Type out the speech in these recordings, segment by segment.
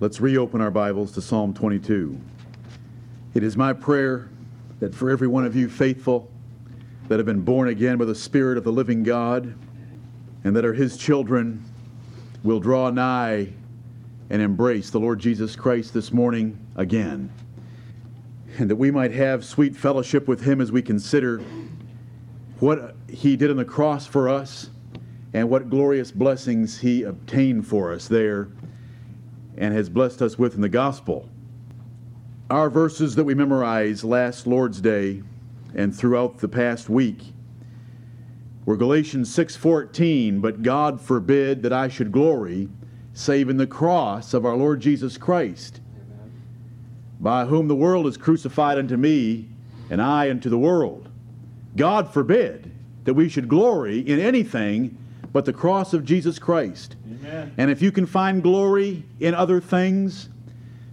Let's reopen our Bibles to Psalm 22. It is my prayer that for every one of you faithful that have been born again by the Spirit of the living God and that are His children will draw nigh and embrace the Lord Jesus Christ this morning again. And that we might have sweet fellowship with Him as we consider what He did on the cross for us and what glorious blessings He obtained for us there and has blessed us with in the gospel. Our verses that we memorized last Lord's Day and throughout the past week were Galatians 6:14, but God forbid that I should glory save in the cross of our Lord Jesus Christ, Amen. by whom the world is crucified unto me and I unto the world. God forbid that we should glory in anything but the cross of Jesus Christ. Amen. And if you can find glory in other things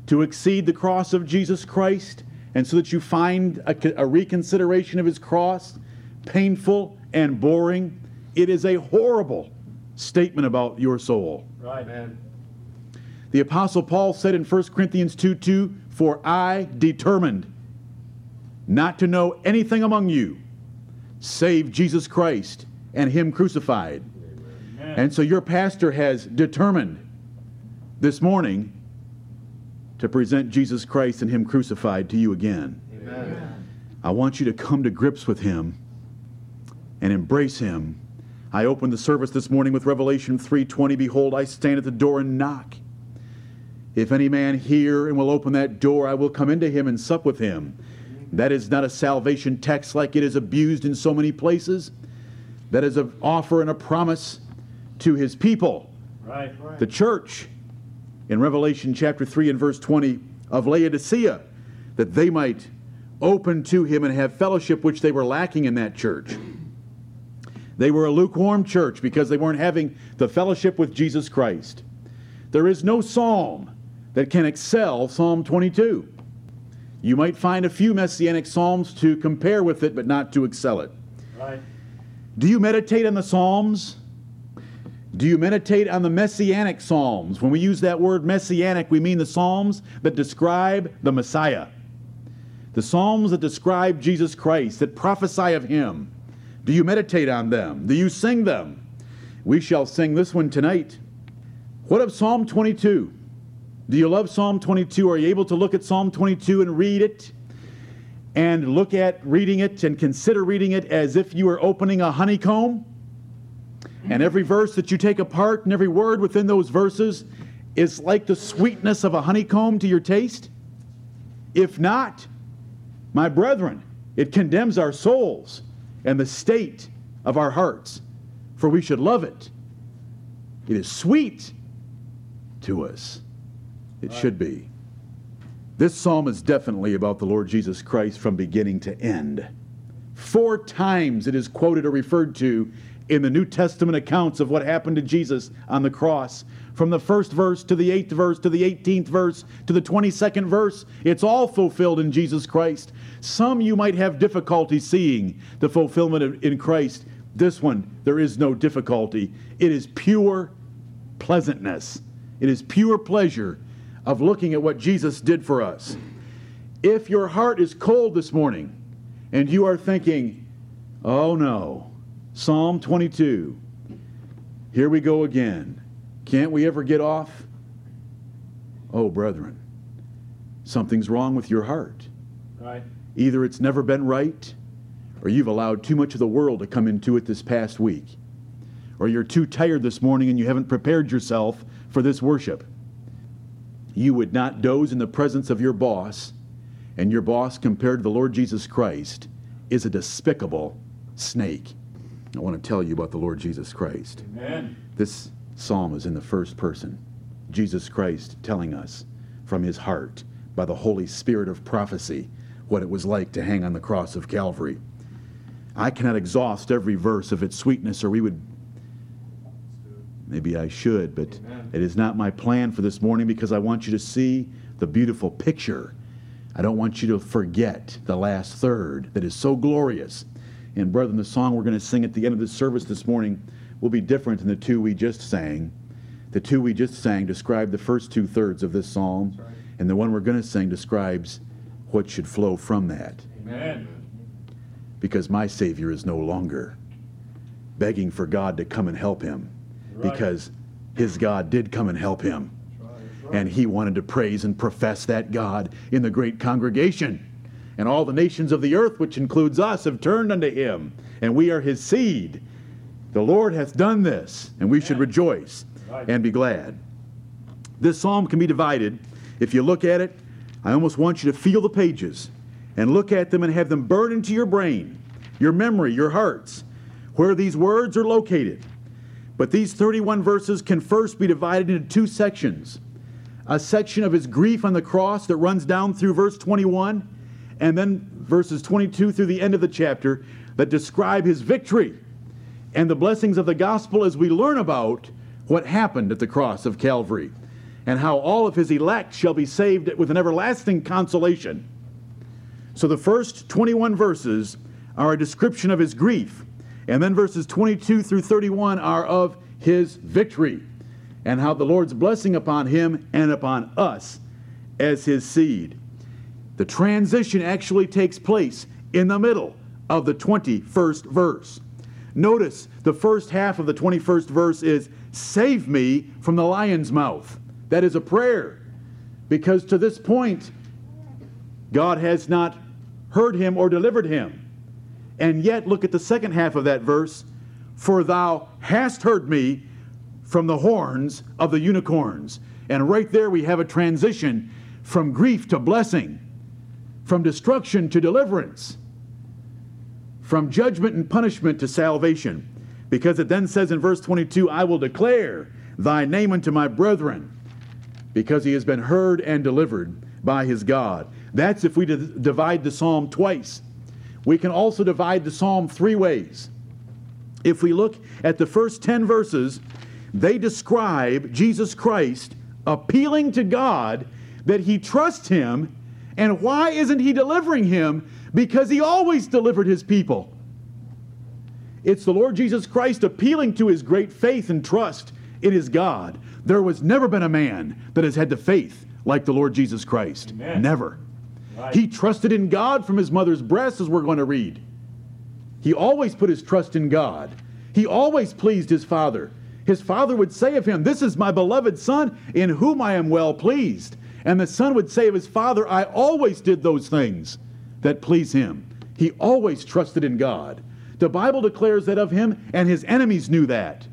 to exceed the cross of Jesus Christ, and so that you find a, a reconsideration of his cross painful and boring, it is a horrible statement about your soul. Right, man. The Apostle Paul said in 1 Corinthians 2 2, For I determined not to know anything among you save Jesus Christ and Him crucified. And so your pastor has determined this morning to present Jesus Christ and Him crucified to you again. Amen. I want you to come to grips with Him and embrace Him. I opened the service this morning with Revelation 3:20. Behold, I stand at the door and knock. If any man hear and will open that door, I will come into him and sup with him. That is not a salvation text like it is abused in so many places. That is an offer and a promise to his people, right, right. the church, in Revelation chapter 3 and verse 20 of Laodicea, that they might open to him and have fellowship which they were lacking in that church. They were a lukewarm church because they weren't having the fellowship with Jesus Christ. There is no psalm that can excel Psalm 22. You might find a few messianic psalms to compare with it, but not to excel it. Right. Do you meditate on the psalms? Do you meditate on the messianic psalms? When we use that word messianic, we mean the psalms that describe the Messiah. The psalms that describe Jesus Christ, that prophesy of him. Do you meditate on them? Do you sing them? We shall sing this one tonight. What of Psalm 22? Do you love Psalm 22? Are you able to look at Psalm 22 and read it? And look at reading it and consider reading it as if you were opening a honeycomb? And every verse that you take apart and every word within those verses is like the sweetness of a honeycomb to your taste? If not, my brethren, it condemns our souls and the state of our hearts, for we should love it. It is sweet to us. It right. should be. This psalm is definitely about the Lord Jesus Christ from beginning to end. Four times it is quoted or referred to in the New Testament accounts of what happened to Jesus on the cross. From the first verse to the eighth verse to the 18th verse to the 22nd verse, it's all fulfilled in Jesus Christ. Some you might have difficulty seeing the fulfillment in Christ. This one, there is no difficulty. It is pure pleasantness, it is pure pleasure of looking at what Jesus did for us. If your heart is cold this morning and you are thinking, oh no, Psalm 22. Here we go again. Can't we ever get off? Oh, brethren, something's wrong with your heart. Right. Either it's never been right, or you've allowed too much of the world to come into it this past week, or you're too tired this morning and you haven't prepared yourself for this worship. You would not doze in the presence of your boss, and your boss, compared to the Lord Jesus Christ, is a despicable snake. I want to tell you about the Lord Jesus Christ. Amen. This psalm is in the first person. Jesus Christ telling us from his heart by the Holy Spirit of prophecy what it was like to hang on the cross of Calvary. I cannot exhaust every verse of its sweetness, or we would. Maybe I should, but Amen. it is not my plan for this morning because I want you to see the beautiful picture. I don't want you to forget the last third that is so glorious and brethren, the song we're going to sing at the end of the service this morning will be different than the two we just sang. The two we just sang describe the first two thirds of this psalm, right. and the one we're going to sing describes what should flow from that. Amen. Because my Savior is no longer begging for God to come and help him, Right. because his God did come and help him. That's right, that's. And he wanted to praise and profess that God in the great congregation. And all the nations of the earth, which includes us, have turned unto him, and we are his seed. The Lord hath done this, and we should rejoice and be glad. This psalm can be divided. If you look at it, I almost want you to feel the pages and look at them and have them burn into your brain, your memory, your hearts, where these words are located. But these 31 verses can first be divided into two sections a section of his grief on the cross that runs down through verse 21, and then verses 22 through the end of the chapter that describe his victory and the blessings of the gospel as we learn about what happened at the cross of Calvary and how all of his elect shall be saved with an everlasting consolation. So the first 21 verses are a description of his grief, and then verses 22 through 31 are of his victory and how the Lord's blessing upon him and upon us as his seed. The transition actually takes place in the middle of the 21st verse. Notice the first half of the 21st verse is Save me from the lion's mouth. That is a prayer. Because to this point, God has not heard him or delivered him. And yet, look at the second half of that verse For thou hast heard me from the horns of the unicorns. And right there we have a transition from grief to blessing, from destruction to deliverance, from judgment and punishment to salvation. Because it then says in verse 22, I will declare thy name unto my brethren, because he has been heard and delivered by his God. That's if we di- divide the psalm twice. We can also divide the psalm three ways. If we look at the first 10 verses, they describe Jesus Christ appealing to God that he trusts him. And why isn't he delivering him? Because he always delivered his people. It's the Lord Jesus Christ appealing to his great faith and trust in his God. There was never been a man that has had the faith like the Lord Jesus Christ. Amen. Never. Right. He trusted in God from his mother's breast, as we're going to read. He always put his trust in God. He always pleased his father. His father would say of him, This is my beloved son, in whom I am well pleased. And the son would say of his father, I always did those things that please him. He always trusted in God. The Bible declares that of him, and his enemies knew that.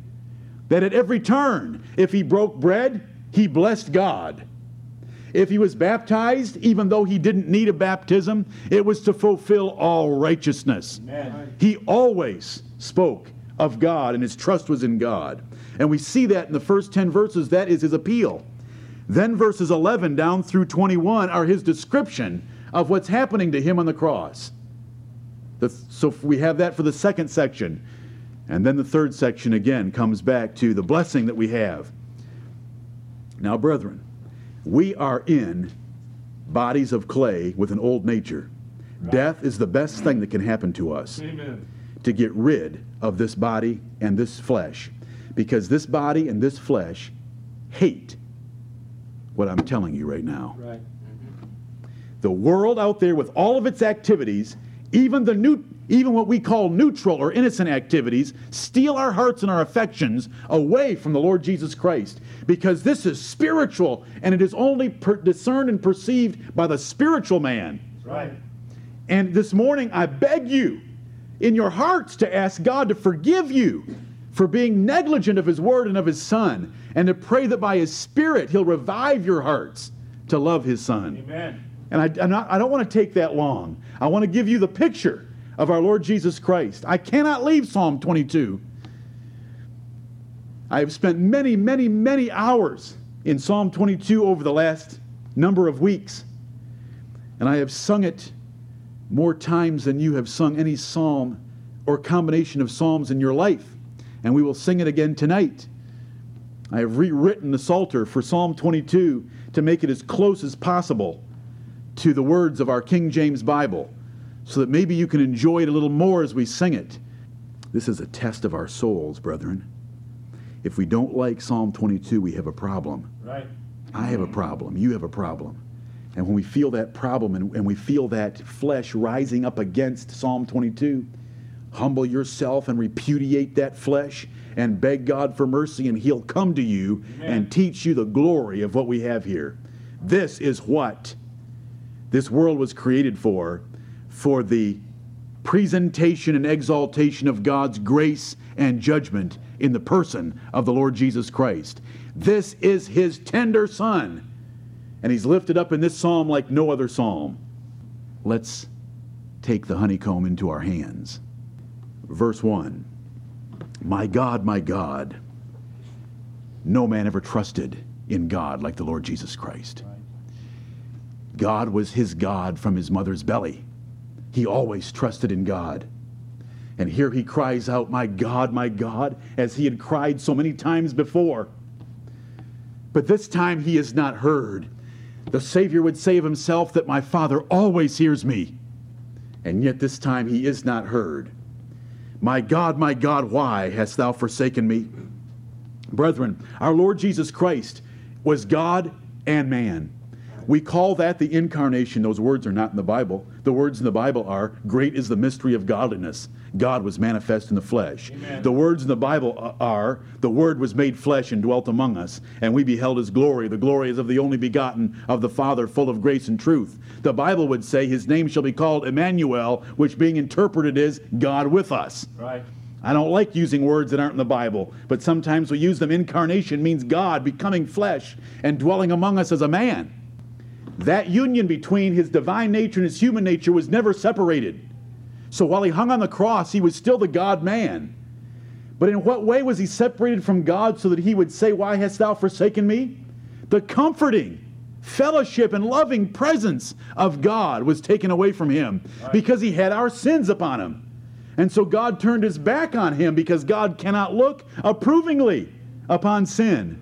That at every turn, if he broke bread, he blessed God. If he was baptized, even though he didn't need a baptism, it was to fulfill all righteousness. Amen. He always spoke of God and his trust was in God. And we see that in the first 10 verses, that is his appeal. Then verses 11 down through 21 are his description of what's happening to him on the cross. The, so we have that for the second section. And then the third section again comes back to the blessing that we have. Now, brethren, we are in bodies of clay with an old nature. Death is the best thing that can happen to us Amen. to get rid of this body and this flesh. Because this body and this flesh hate what I'm telling you right now. Right. The world out there with all of its activities, even the new even what we call neutral or innocent activities, steal our hearts and our affections away from the Lord Jesus Christ. Because this is spiritual and it is only per- discerned and perceived by the spiritual man. That's right. And this morning, I beg you in your hearts to ask God to forgive you for being negligent of His Word and of His Son, and to pray that by His Spirit He'll revive your hearts to love His Son. Amen. And I, not, I don't want to take that long. I want to give you the picture of our Lord Jesus Christ. I cannot leave Psalm 22. I have spent many, many, many hours in Psalm 22 over the last number of weeks. And I have sung it more times than you have sung any psalm or combination of psalms in your life. And we will sing it again tonight. I have rewritten the Psalter for Psalm 22 to make it as close as possible to the words of our King James Bible so that maybe you can enjoy it a little more as we sing it. This is a test of our souls, brethren. If we don't like Psalm 22, we have a problem. Right. I have a problem. You have a problem. And when we feel that problem and, and we feel that flesh rising up against Psalm 22, humble yourself and repudiate that flesh and beg God for mercy, and He'll come to you Amen. and teach you the glory of what we have here. This is what this world was created for for the presentation and exaltation of God's grace and judgment in the person of the Lord Jesus Christ. This is His tender Son, and He's lifted up in this psalm like no other psalm. Let's take the honeycomb into our hands. Verse 1 My God, my God, no man ever trusted in God like the Lord Jesus Christ. God was his God from his mother's belly. He always trusted in God. And here he cries out, My God, my God, as he had cried so many times before. But this time he is not heard. The Savior would say of himself that my Father always hears me. And yet this time he is not heard. My God, my God, why hast thou forsaken me? Brethren, our Lord Jesus Christ was God and man. We call that the incarnation. Those words are not in the Bible. The words in the Bible are Great is the mystery of godliness. God was manifest in the flesh. Amen. The words in the Bible are The Word was made flesh and dwelt among us, and we beheld his glory. The glory is of the only begotten of the Father, full of grace and truth. The Bible would say, His name shall be called Emmanuel, which being interpreted is God with us. Right. I don't like using words that aren't in the Bible, but sometimes we use them. Incarnation means God becoming flesh and dwelling among us as a man. That union between his divine nature and his human nature was never separated. So while he hung on the cross, he was still the God man. But in what way was he separated from God so that he would say, Why hast thou forsaken me? The comforting fellowship and loving presence of God was taken away from him because he had our sins upon him. And so God turned his back on him because God cannot look approvingly upon sin.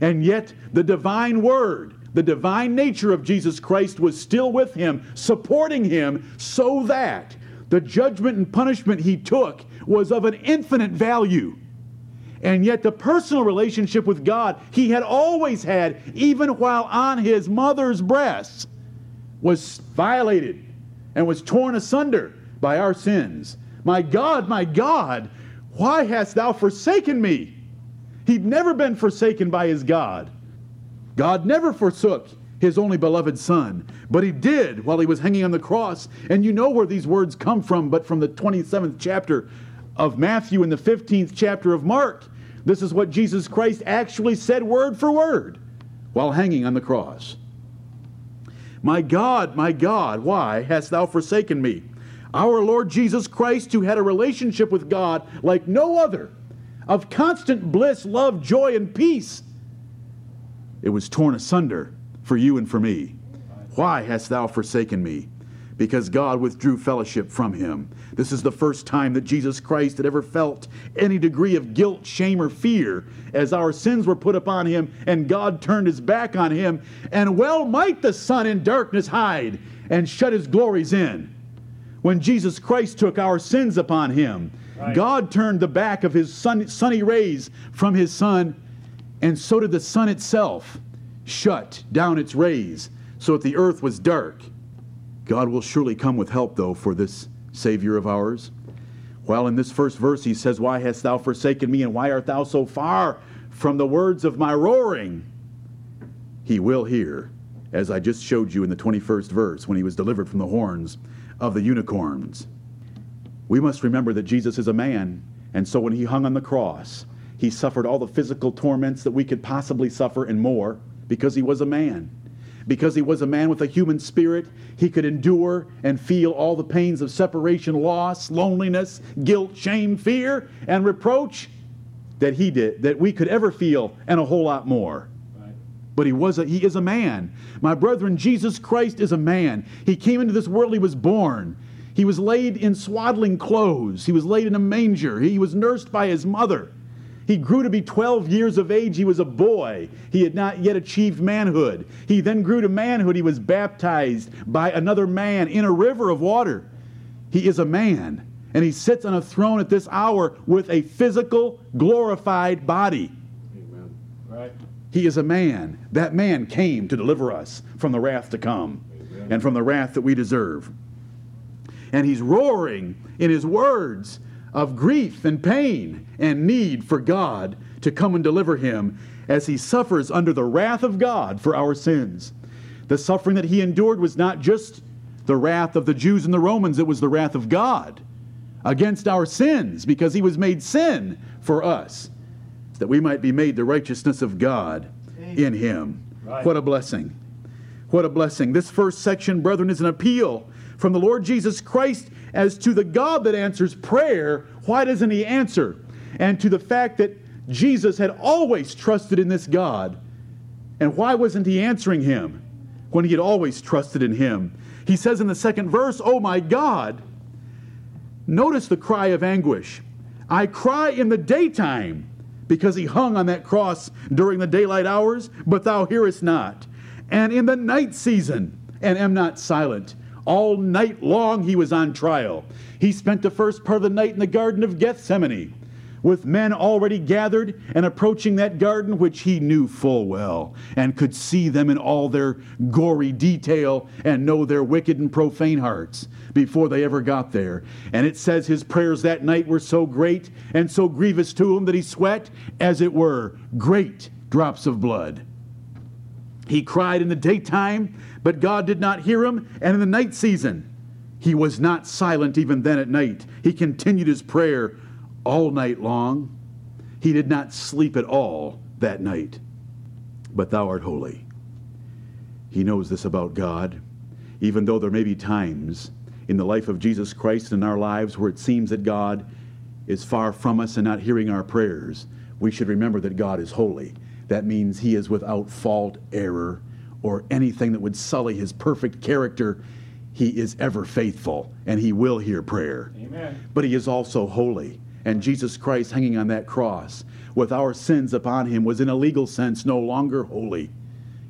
And yet, the divine word, the divine nature of Jesus Christ was still with him, supporting him, so that the judgment and punishment he took was of an infinite value. And yet, the personal relationship with God he had always had, even while on his mother's breast, was violated and was torn asunder by our sins. My God, my God, why hast thou forsaken me? He'd never been forsaken by his God. God never forsook his only beloved Son, but he did while he was hanging on the cross. And you know where these words come from, but from the 27th chapter of Matthew and the 15th chapter of Mark. This is what Jesus Christ actually said word for word while hanging on the cross. My God, my God, why hast thou forsaken me? Our Lord Jesus Christ, who had a relationship with God like no other, of constant bliss, love, joy, and peace, it was torn asunder for you and for me. Why hast thou forsaken me? Because God withdrew fellowship from him. This is the first time that Jesus Christ had ever felt any degree of guilt, shame, or fear as our sins were put upon him and God turned his back on him. And well might the sun in darkness hide and shut his glories in. When Jesus Christ took our sins upon him, Right. God turned the back of his sun, sunny rays from his son, and so did the sun itself shut down its rays so that the earth was dark. God will surely come with help, though, for this Savior of ours. While in this first verse he says, Why hast thou forsaken me, and why art thou so far from the words of my roaring? He will hear, as I just showed you in the 21st verse, when he was delivered from the horns of the unicorns. We must remember that Jesus is a man, and so when he hung on the cross, he suffered all the physical torments that we could possibly suffer and more because he was a man. Because he was a man with a human spirit, he could endure and feel all the pains of separation, loss, loneliness, guilt, shame, fear, and reproach that he did, that we could ever feel, and a whole lot more. Right. but he was a, he is a man. My brethren jesus christ is a man. He came into this world he was born. He was laid in swaddling clothes. He was laid in a manger. He was nursed by his mother he grew to be 12 years of age he was a boy he had not yet achieved manhood he then grew to manhood he was baptized by another man in a river of water he is a man and he sits on a throne at this hour with a physical glorified body Amen. Right. He is a man. That man came to deliver us from the wrath to come and from the wrath that we deserve. And he's roaring in his words of grief and pain and need for God to come and deliver him as he suffers under the wrath of God for our sins. The suffering that he endured was not just the wrath of the Jews and the Romans, it was the wrath of God against our sins because he was made sin for us that we might be made the righteousness of God in him. Right. What a blessing. What a blessing. This first section, brethren, is an appeal from the Lord Jesus Christ as to the God that answers prayer. Why doesn't he answer? And to the fact that Jesus had always trusted in this God. And why wasn't he answering him when he had always trusted in him? He says in the second verse, Oh my God. Notice the cry of anguish. I cry in the daytime because he hung on that cross during the daylight hours, but thou hearest not. And in the night season, and am not silent. All night long he was on trial. He spent the first part of the night in the Garden of Gethsemane with men already gathered and approaching that garden which he knew full well and could see them in all their gory detail and know their wicked and profane hearts before they ever got there. And it says his prayers that night were so great and so grievous to him that he sweat, as it were, great drops of blood. He cried in the daytime, but God did not hear him, and in the night season, he was not silent even then at night. He continued his prayer all night long. He did not sleep at all that night. But thou art holy. He knows this about God, even though there may be times in the life of Jesus Christ and in our lives where it seems that God is far from us and not hearing our prayers. We should remember that God is holy. That means he is without fault, error, or anything that would sully his perfect character. He is ever faithful and he will hear prayer. Amen. But he is also holy and Jesus Christ hanging on that cross with our sins upon him was in a legal sense no longer holy.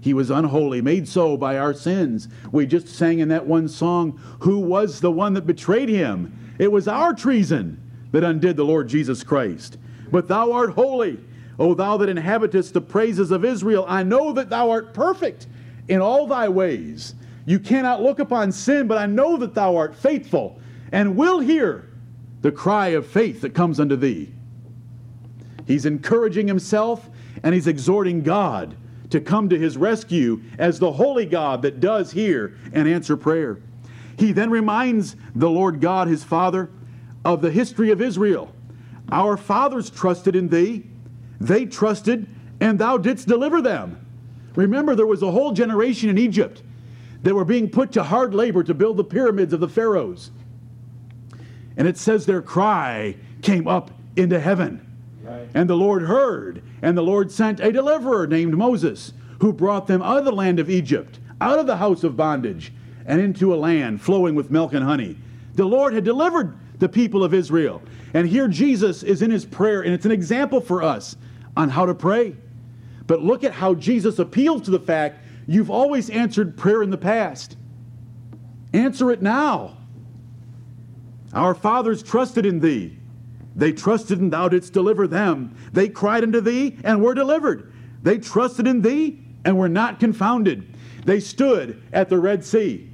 He was unholy, made so by our sins. We just sang in that one song, Who was the one that betrayed him? It was our treason that undid the Lord Jesus Christ. But thou art holy, O thou that inhabitest the praises of Israel. I know that thou art perfect in all thy ways. You cannot look upon sin, but I know that thou art faithful and will hear the cry of faith that comes unto thee. He's encouraging himself and he's exhorting God to come to his rescue as the holy God that does hear and answer prayer. He then reminds the Lord God, his Father, of the history of Israel. Our fathers trusted in thee, they trusted, and thou didst deliver them. Remember, there was a whole generation in Egypt that were being put to hard labor to build the pyramids of the pharaohs. And it says their cry came up into heaven. Right. And the Lord heard, and the Lord sent a deliverer named Moses, who brought them out of the land of Egypt, out of the house of bondage, and into a land flowing with milk and honey. The Lord had delivered the people of Israel. And here Jesus is in his prayer, and it's an example for us on how to pray. But look at how Jesus appeals to the fact you've always answered prayer in the past. Answer it now. Our fathers trusted in thee. They trusted and thou didst deliver them. They cried unto thee and were delivered. They trusted in thee and were not confounded. They stood at the Red Sea.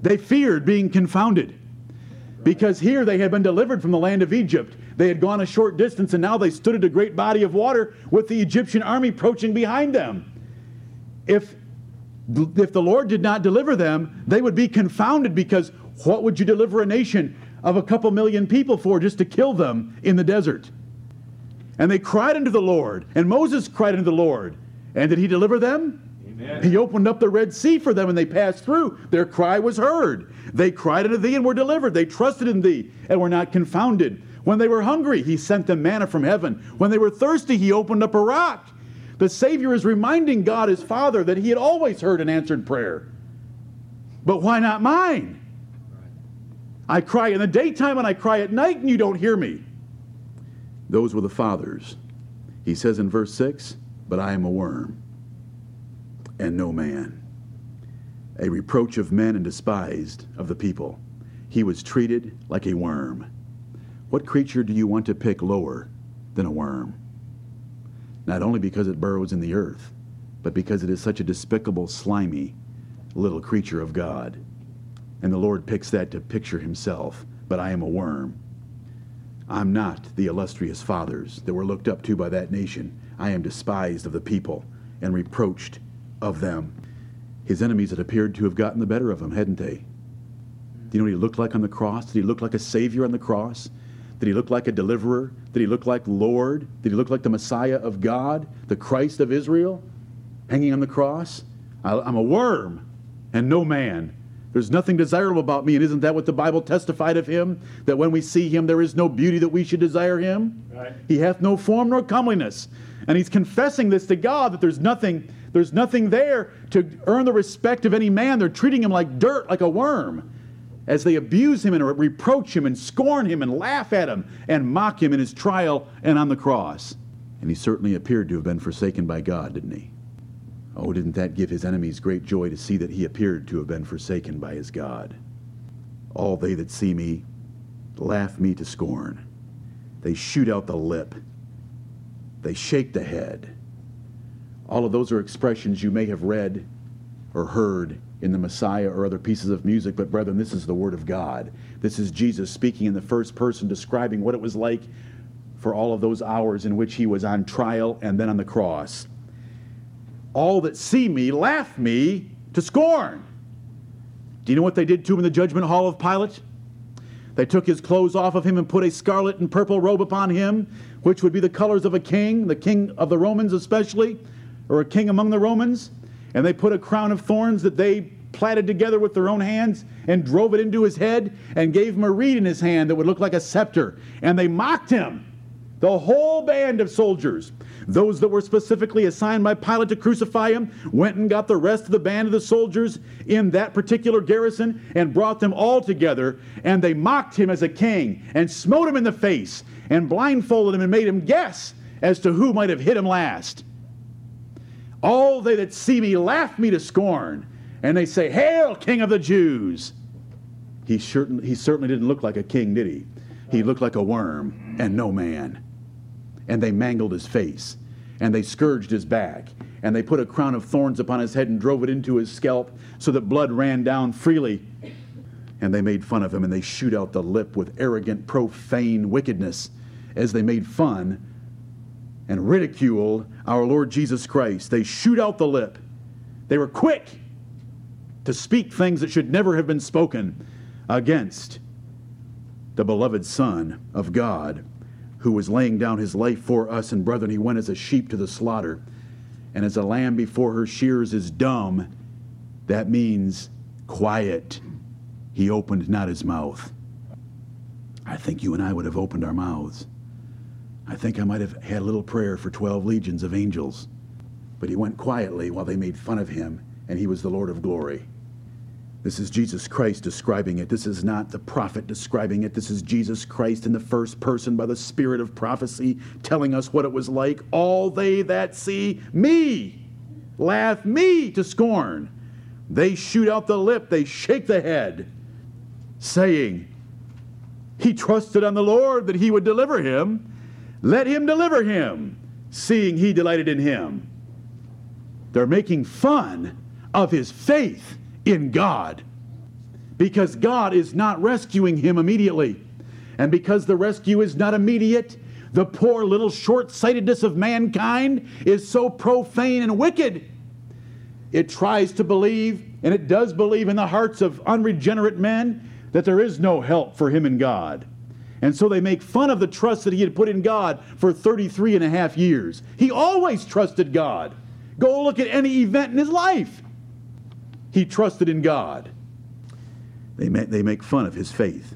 They feared being confounded because here they had been delivered from the land of Egypt. They had gone a short distance and now they stood at a great body of water with the Egyptian army approaching behind them. If, if the Lord did not deliver them, they would be confounded because what would you deliver a nation of a couple million people for just to kill them in the desert? And they cried unto the Lord, and Moses cried unto the Lord. And did he deliver them? Amen. He opened up the Red Sea for them and they passed through. Their cry was heard. They cried unto thee and were delivered. They trusted in thee and were not confounded. When they were hungry, he sent them manna from heaven. When they were thirsty, he opened up a rock. The Savior is reminding God, his Father, that he had always heard and answered prayer. But why not mine? I cry in the daytime and I cry at night and you don't hear me. Those were the fathers. He says in verse 6 But I am a worm and no man, a reproach of men and despised of the people. He was treated like a worm. What creature do you want to pick lower than a worm? not only because it burrows in the earth, but because it is such a despicable, slimy little creature of God. And the Lord picks that to picture himself, but I am a worm. I'm not the illustrious fathers that were looked up to by that nation. I am despised of the people and reproached of them. His enemies had appeared to have gotten the better of him, hadn't they? Do you know what he looked like on the cross? Did he look like a Savior on the cross? Did he look like a deliverer? Did he look like Lord? Did he look like the Messiah of God, the Christ of Israel, hanging on the cross? I'm a worm and no man. There's nothing desirable about me, and isn't that what the Bible testified of him? That when we see him, there is no beauty that we should desire him? Right. He hath no form nor comeliness. And he's confessing this to God that there's nothing, there's nothing there to earn the respect of any man. They're treating him like dirt, like a worm as they abuse him and reproach him and scorn him and laugh at him and mock him in his trial and on the cross. And he certainly appeared to have been forsaken by God, didn't he? Oh, didn't that give his enemies great joy to see that he appeared to have been forsaken by his God? All they that see me laugh me to scorn. They shoot out the lip. They shake the head. All of those are expressions you may have read or heard in the Messiah or other pieces of music, but brethren, this is the Word of God. This is Jesus speaking in the first person, describing what it was like for all of those hours in which he was on trial and then on the cross. All that see me laugh me to scorn. Do you know what they did to him in the judgment hall of Pilate? They took his clothes off of him and put a scarlet and purple robe upon him, which would be the colors of a king, the king of the Romans especially, or a king among the Romans and they put a crown of thorns that they plaited together with their own hands and drove it into his head and gave him a reed in his hand that would look like a scepter. And they mocked him, the whole band of soldiers. Those that were specifically assigned by Pilate to crucify him went and got the rest of the band of the soldiers in that particular garrison and brought them all together. And they mocked him as a king and smote him in the face and blindfolded him and made him guess as to who might have hit him last. All they that see me laugh me to scorn, and they say, Hail, King of the Jews! He, he certainly didn't look like a king, did he? He looked like a worm and no man. And they mangled his face, and they scourged his back, and they put a crown of thorns upon his head and drove it into his scalp so that blood ran down freely. And they made fun of him, and they shoot out the lip with arrogant, profane wickedness as they made fun and ridiculed our Lord Jesus Christ. They shoot out the lip. They were quick to speak things that should never have been spoken against the beloved Son of God who was laying down his life for us. And brethren, he went as a sheep to the slaughter. And as a lamb before her shears is dumb, that means quiet. He opened not his mouth. I think you and I would have opened our mouths. I think I might have had a little prayer for 12 legions of angels. But he went quietly while they made fun of him, and he was the Lord of glory. This is Jesus Christ describing it. This is not the prophet describing it. This is Jesus Christ in the first person by the spirit of prophecy telling us what it was like. All they that see me laugh me to scorn. They shoot out the lip, they shake the head, saying, He trusted on the Lord that he would deliver him. Let him deliver him, seeing he delighted in him. They're making fun of his faith in God because God is not rescuing him immediately. And because the rescue is not immediate, the poor little short sightedness of mankind is so profane and wicked. It tries to believe, and it does believe in the hearts of unregenerate men, that there is no help for him in God. And so they make fun of the trust that he had put in God for 33 and a half years. He always trusted God. Go look at any event in his life. He trusted in God. They, make, they make fun of his faith.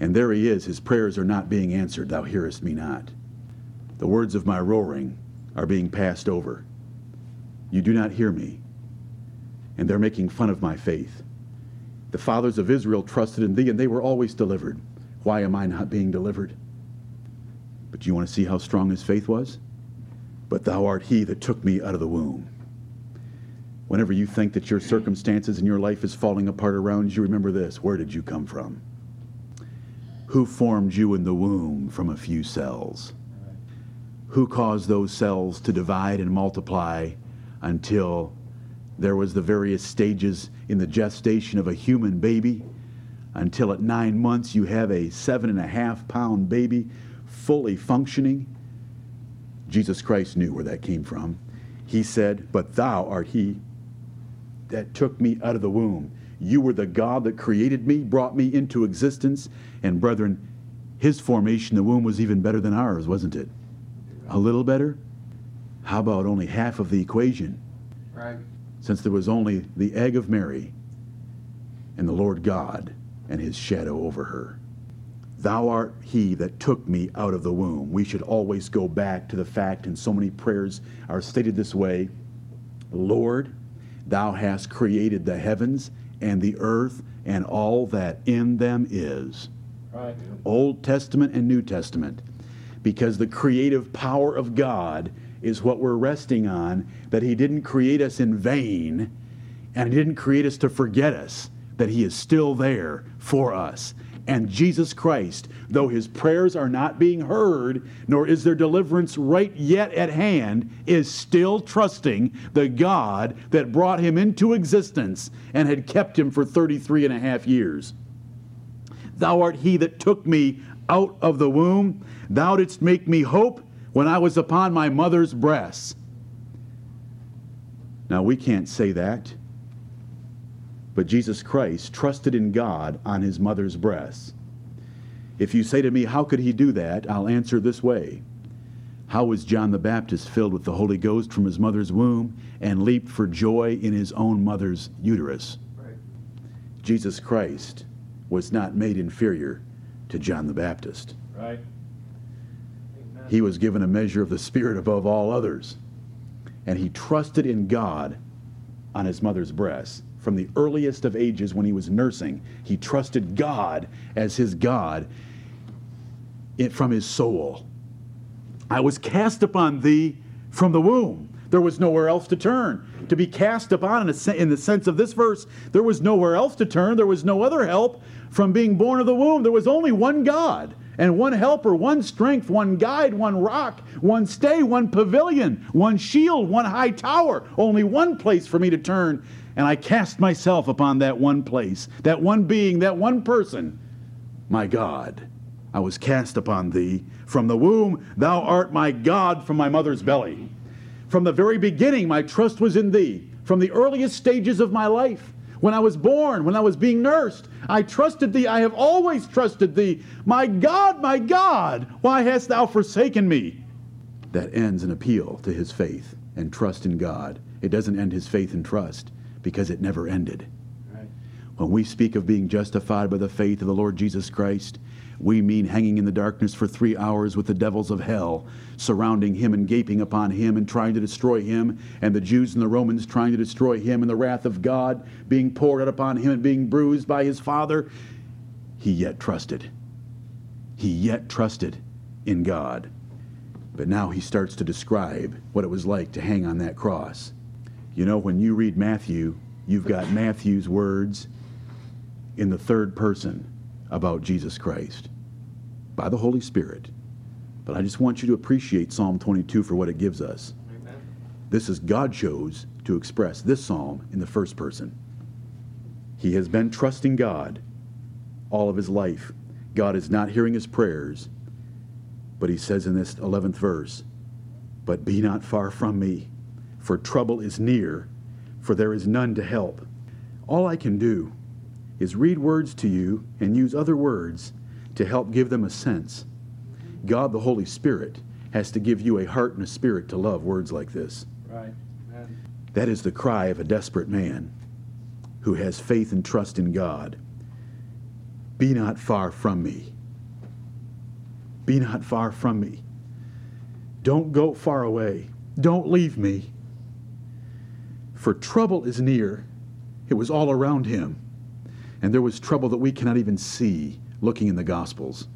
And there he is. His prayers are not being answered. Thou hearest me not. The words of my roaring are being passed over. You do not hear me. And they're making fun of my faith. The fathers of Israel trusted in thee, and they were always delivered. Why am I not being delivered? But do you want to see how strong his faith was? But thou art he that took me out of the womb. Whenever you think that your circumstances and your life is falling apart around you, remember this where did you come from? Who formed you in the womb from a few cells? who caused those cells to divide and multiply until there was the various stages in the gestation of a human baby until at nine months you have a seven and a half pound baby fully functioning. Jesus christ knew where that came from. He said but thou art he that took me out of the womb. You were the god that created me brought me into existence and brethren his formation in the womb was even better than ours wasn't it? A little better? How about only half of the equation? Right. since there was only the egg of Mary and the Lord God and his shadow over her. Thou art he that took me out of the womb. We should always go back to the fact, and so many prayers are stated this way Lord, thou hast created the heavens and the earth and all that in them is. Right. Old Testament and New Testament, because the creative power of God is what we're resting on, that He didn't create us in vain, and He didn't create us to forget us, that He is still there for us. And Jesus Christ, though His prayers are not being heard, nor is their deliverance right yet at hand, is still trusting the God that brought Him into existence and had kept Him for 33 and a half years. Thou art he that took me out of the womb. Thou didst make me hope when I was upon my mother's breast. Now, we can't say that. But Jesus Christ trusted in God on his mother's breast. If you say to me, How could he do that? I'll answer this way How was John the Baptist filled with the Holy Ghost from his mother's womb and leaped for joy in his own mother's uterus? Right. Jesus Christ was not made inferior to John the Baptist. Right. He was given a measure of the Spirit above all others. And he trusted in God on his mother's breast. From the earliest of ages, when he was nursing, he trusted God as his God from his soul. I was cast upon thee from the womb. There was nowhere else to turn. To be cast upon, in, a in the sense of this verse, there was nowhere else to turn. There was no other help from being born of the womb. There was only one God and one helper, one strength, one guide, one rock, one stay, one pavilion, one shield, one high tower. Only one place for me to turn. And I cast myself upon that one place, that one being, that one person, my God. I was cast upon thee from the womb. Thou art my God from my mother's belly. From the very beginning, my trust was in thee. From the earliest stages of my life, when I was born, when I was being nursed, I trusted thee. I have always trusted thee. My God, my God, why hast thou forsaken me? That ends an appeal to his faith and trust in God. It doesn't end his faith and trust because it never ended. Right. When we speak of being justified by the faith of the Lord Jesus Christ, we mean hanging in the darkness for three hours with the devils of hell surrounding him and gaping upon him and trying to destroy him, and the Jews and the Romans trying to destroy him, and the wrath of God being poured out upon him and being bruised by his Father. He yet trusted. He yet trusted in God. But now he starts to describe what it was like to hang on that cross. You know, when you read Matthew, you've got Matthew's words in the third person about Jesus Christ by the Holy Spirit. But I just want you to appreciate Psalm 22 for what it gives us. Amen. This is God chose to express this psalm in the first person. He has been trusting God all of his life. God is not hearing his prayers, but he says in this 11th verse, But be not far from me, for trouble is near, for there is none to help. All I can do is read words to you and use other words to help give them a sense. God, the Holy Spirit, has to give you a heart and a spirit to love words like this. Right. Amen. That is the cry of a desperate man who has faith and trust in God. Be not far from me. Be not far from me. Don't go far away. Don't leave me. For trouble is near. It was all around him. And there was trouble that we cannot even see looking in the Gospels.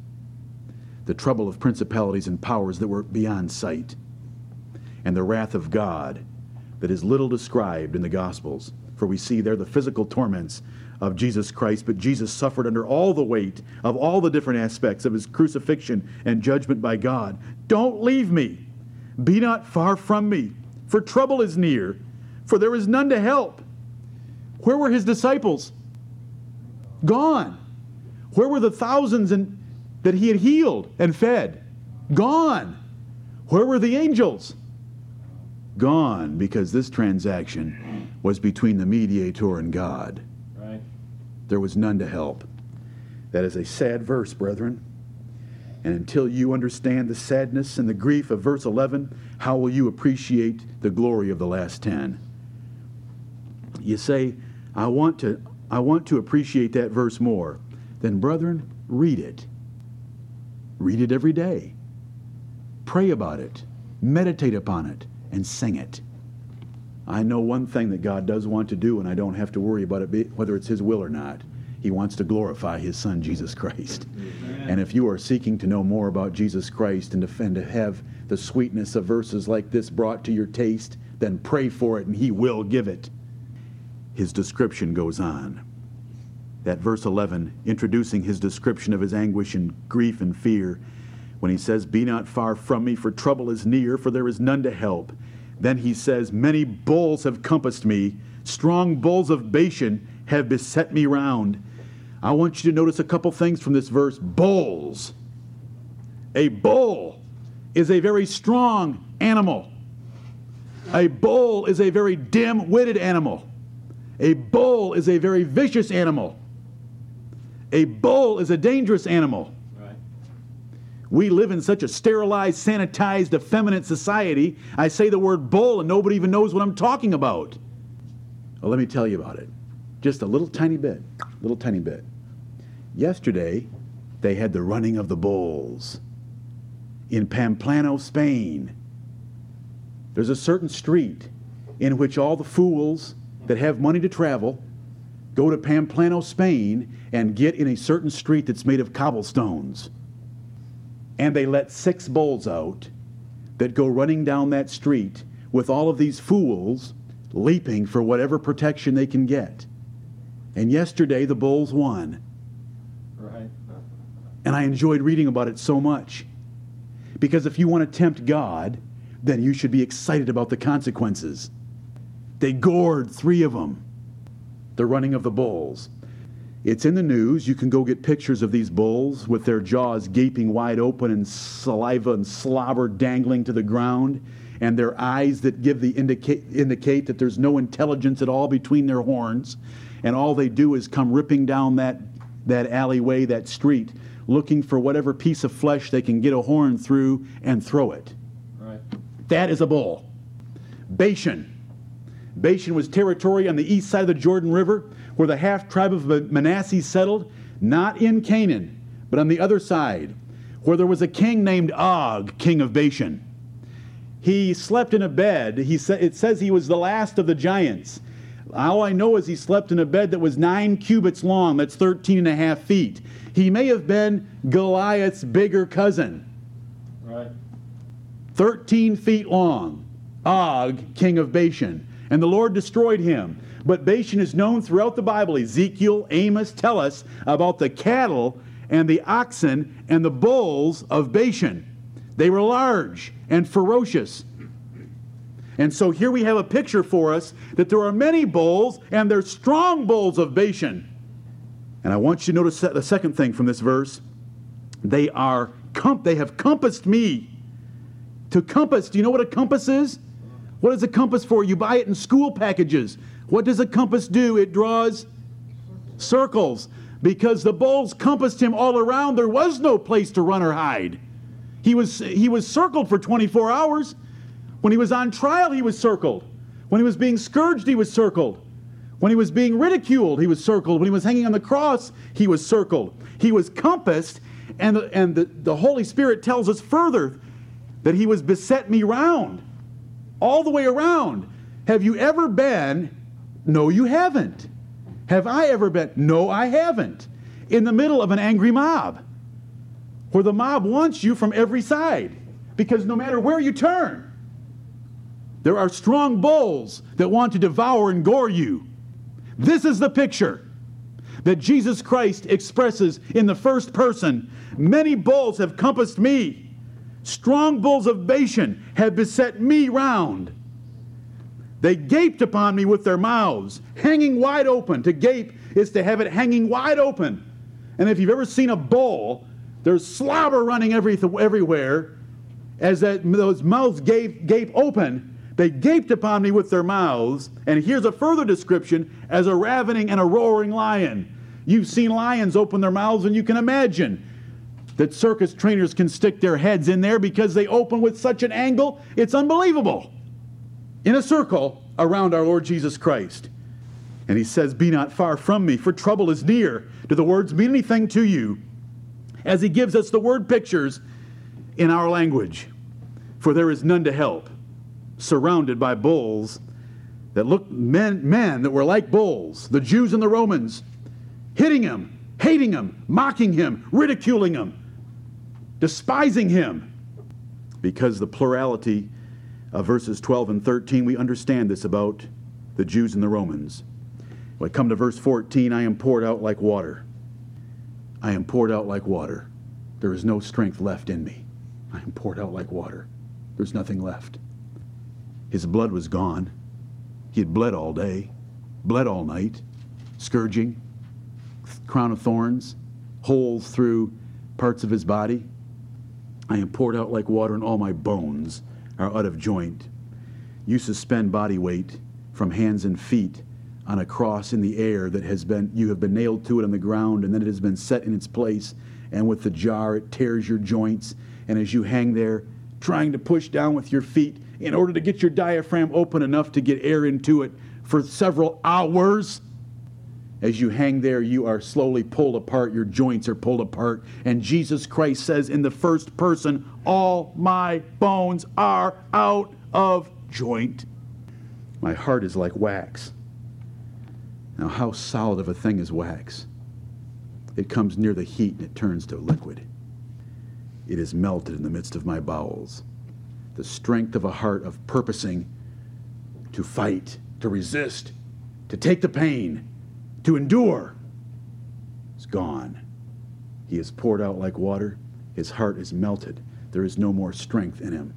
The trouble of principalities and powers that were beyond sight. And the wrath of God that is little described in the Gospels. For we see there the physical torments of Jesus Christ, but Jesus suffered under all the weight of all the different aspects of his crucifixion and judgment by God. Don't leave me. Be not far from me, for trouble is near, for there was none to help. Where were his disciples? Gone. Where were the thousands in, that he had healed and fed? Gone. Where were the angels? Gone, because this transaction was between the mediator and God. Right. There was none to help. That is a sad verse, brethren. And until you understand the sadness and the grief of verse 11, how will you appreciate the glory of the last 10? You say, I want to, I want to appreciate that verse more. Then, brethren, read it. Read it every day. Pray about it. Meditate upon it and sing it. I know one thing that God does want to do, and I don't have to worry about it, whether it's His will or not. He wants to glorify His Son, Jesus Christ. Amen. And if you are seeking to know more about Jesus Christ and to, and to have the sweetness of verses like this brought to your taste, then pray for it, and He will give it. His description goes on. That verse 11, introducing his description of his anguish and grief and fear, when he says, Be not far from me, for trouble is near, for there is none to help. Then he says, Many bulls have compassed me, strong bulls of Bashan have beset me round. I want you to notice a couple things from this verse. Bulls. A bull is a very strong animal. A bull is a very dim witted animal. A bull is a very vicious animal. A bull is a dangerous animal. Right. We live in such a sterilized, sanitized, effeminate society. I say the word bull and nobody even knows what I'm talking about. Well, let me tell you about it. Just a little tiny bit. Little tiny bit. Yesterday, they had the running of the bulls in Pamplona, Spain. There's a certain street in which all the fools that have money to travel go to Pamplona, Spain, and get in a certain street that's made of cobblestones and they let six bulls out that go running down that street with all of these fools leaping for whatever protection they can get. And yesterday the bulls won. Right. And I enjoyed reading about it so much. Because if you want to tempt God, then you should be excited about the consequences. They gored three of them, the running of the bulls. It's in the news. You can go get pictures of these bulls with their jaws gaping wide open and saliva and slobber dangling to the ground, and their eyes that give the indicate, indicate that there's no intelligence at all between their horns, and all they do is come ripping down that, that alleyway, that street, looking for whatever piece of flesh they can get a horn through and throw it. Right. That is a bull. Bashan. Bashan was territory on the east side of the Jordan River where the half tribe of Manasseh settled, not in Canaan, but on the other side, where there was a king named Og, king of Bashan. He slept in a bed. He sa- it says he was the last of the giants. All I know is he slept in a bed that was nine cubits long, that's 13 and a half feet. He may have been Goliath's bigger cousin. Right. 13 feet long, Og, king of Bashan. And the Lord destroyed him. But Bashan is known throughout the Bible. Ezekiel, Amos tell us about the cattle and the oxen and the bulls of Bashan. They were large and ferocious. And so here we have a picture for us that there are many bulls and they're strong bulls of Bashan. And I want you to notice the second thing from this verse. They are they have compassed me. To compass, do you know what a compass is? What is a compass for? You buy it in school packages. What does a compass do? It draws circles. Because the bulls compassed him all around, there was no place to run or hide. He was, he was circled for 24 hours. When he was on trial, he was circled. When he was being scourged, he was circled. When he was being ridiculed, he was circled. When he was hanging on the cross, he was circled. He was compassed, and the, and the, the Holy Spirit tells us further that he was beset me round, all the way around. Have you ever been no, you haven't. Have I ever been? No, I haven't. In the middle of an angry mob where the mob wants you from every side because no matter where you turn, there are strong bulls that want to devour and gore you. This is the picture that Jesus Christ expresses in the first person. Many bulls have compassed me. Strong bulls of Bashan have beset me round. They gaped upon me with their mouths, hanging wide open. To gape is to have it hanging wide open. And if you've ever seen a bull, there's slobber running every, everywhere. As that, those mouths gape, gape open, they gaped upon me with their mouths. And here's a further description as a ravening and a roaring lion. You've seen lions open their mouths, and you can imagine that circus trainers can stick their heads in there because they open with such an angle, it's unbelievable. In a circle around our Lord Jesus Christ. And he says, Be not far from me, for trouble is near. Do the words mean anything to you? As he gives us the word pictures in our language. For there is none to help, surrounded by bulls that looked men, men that were like bulls, the Jews and the Romans, hitting him, hating him, mocking him, ridiculing him despising him. Because the plurality of verses 12 and 13, we understand this about the Jews and the Romans. When I come to verse 14, I am poured out like water. I am poured out like water. There is no strength left in me. I am poured out like water. There's nothing left. His blood was gone. He had bled all day, bled all night, scourging, crown of thorns, holes through parts of his body. I am poured out like water, and all my bones are out of joint. You suspend body weight from hands and feet on a cross in the air that has been you have been nailed to it on the ground and then it has been set in its place and with the jar it tears your joints and as you hang there trying to push down with your feet in order to get your diaphragm open enough to get air into it for several hours as you hang there, you are slowly pulled apart. Your joints are pulled apart. And Jesus Christ says in the first person, All my bones are out of joint. My heart is like wax. Now, how solid of a thing is wax? It comes near the heat and it turns to liquid. It is melted in the midst of my bowels. The strength of a heart of purposing to fight, to resist, to take the pain to endure is gone. He is poured out like water. His heart is melted. There is no more strength in him.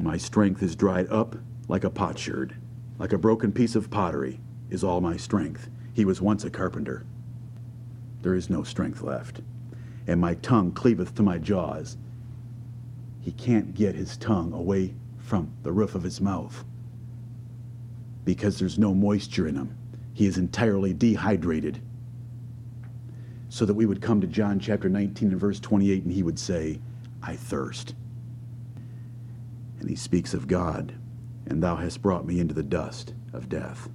My strength is dried up like a potsherd, like a broken piece of pottery is all my strength. He was once a carpenter. There is no strength left. And my tongue cleaveth to my jaws. He can't get his tongue away from the roof of his mouth because there's no moisture in him he is entirely dehydrated. So that we would come to John chapter 19 and verse 28 and he would say, I thirst. And he speaks of God, and thou hast brought me into the dust of death.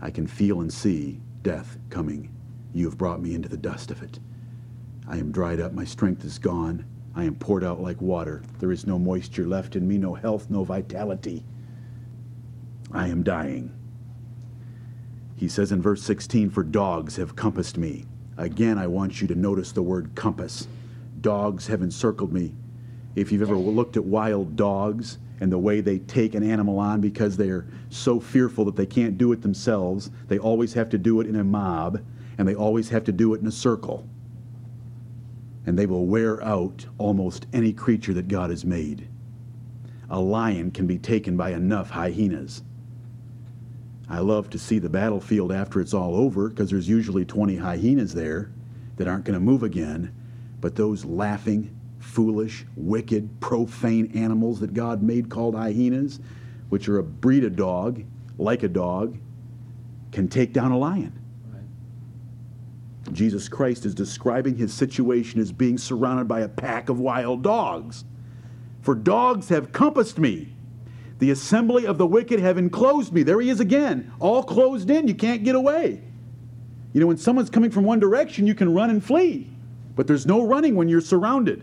I can feel and see death coming. You have brought me into the dust of it. I am dried up, my strength is gone. I am poured out like water. There is no moisture left in me, no health, no vitality. I am dying. He says in verse 16, For dogs have compassed me. Again, I want you to notice the word compass. Dogs have encircled me. If you've ever looked at wild dogs and the way they take an animal on because they're so fearful that they can't do it themselves, they always have to do it in a mob and they always have to do it in a circle. And they will wear out almost any creature that God has made. A lion can be taken by enough hyenas. I love to see the battlefield after it's all over because there's usually 20 hyenas there that aren't going to move again. But those laughing, foolish, wicked, profane animals that God made called hyenas, which are a breed of dog, like a dog, can take down a lion. Jesus Christ is describing his situation as being surrounded by a pack of wild dogs. For dogs have compassed me the assembly of the wicked have enclosed me. There he is again, all closed in. You can't get away. You know, when someone's coming from one direction, you can run and flee, but there's no running when you're surrounded.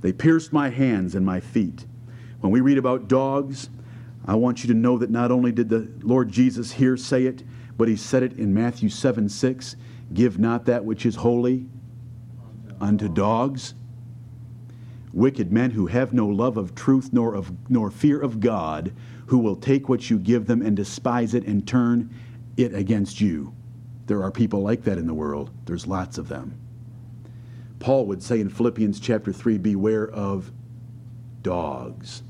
They pierced my hands and my feet. When we read about dogs, I want you to know that not only did the Lord Jesus here say it, but he said it in Matthew 7 6 Give not that which is holy unto dogs wicked men who have no love of truth nor of nor fear of God, who will take what you give them and despise it and turn it against you. There are people like that in the world. There's lots of them. Paul would say in Philippians chapter 3 beware of dogs.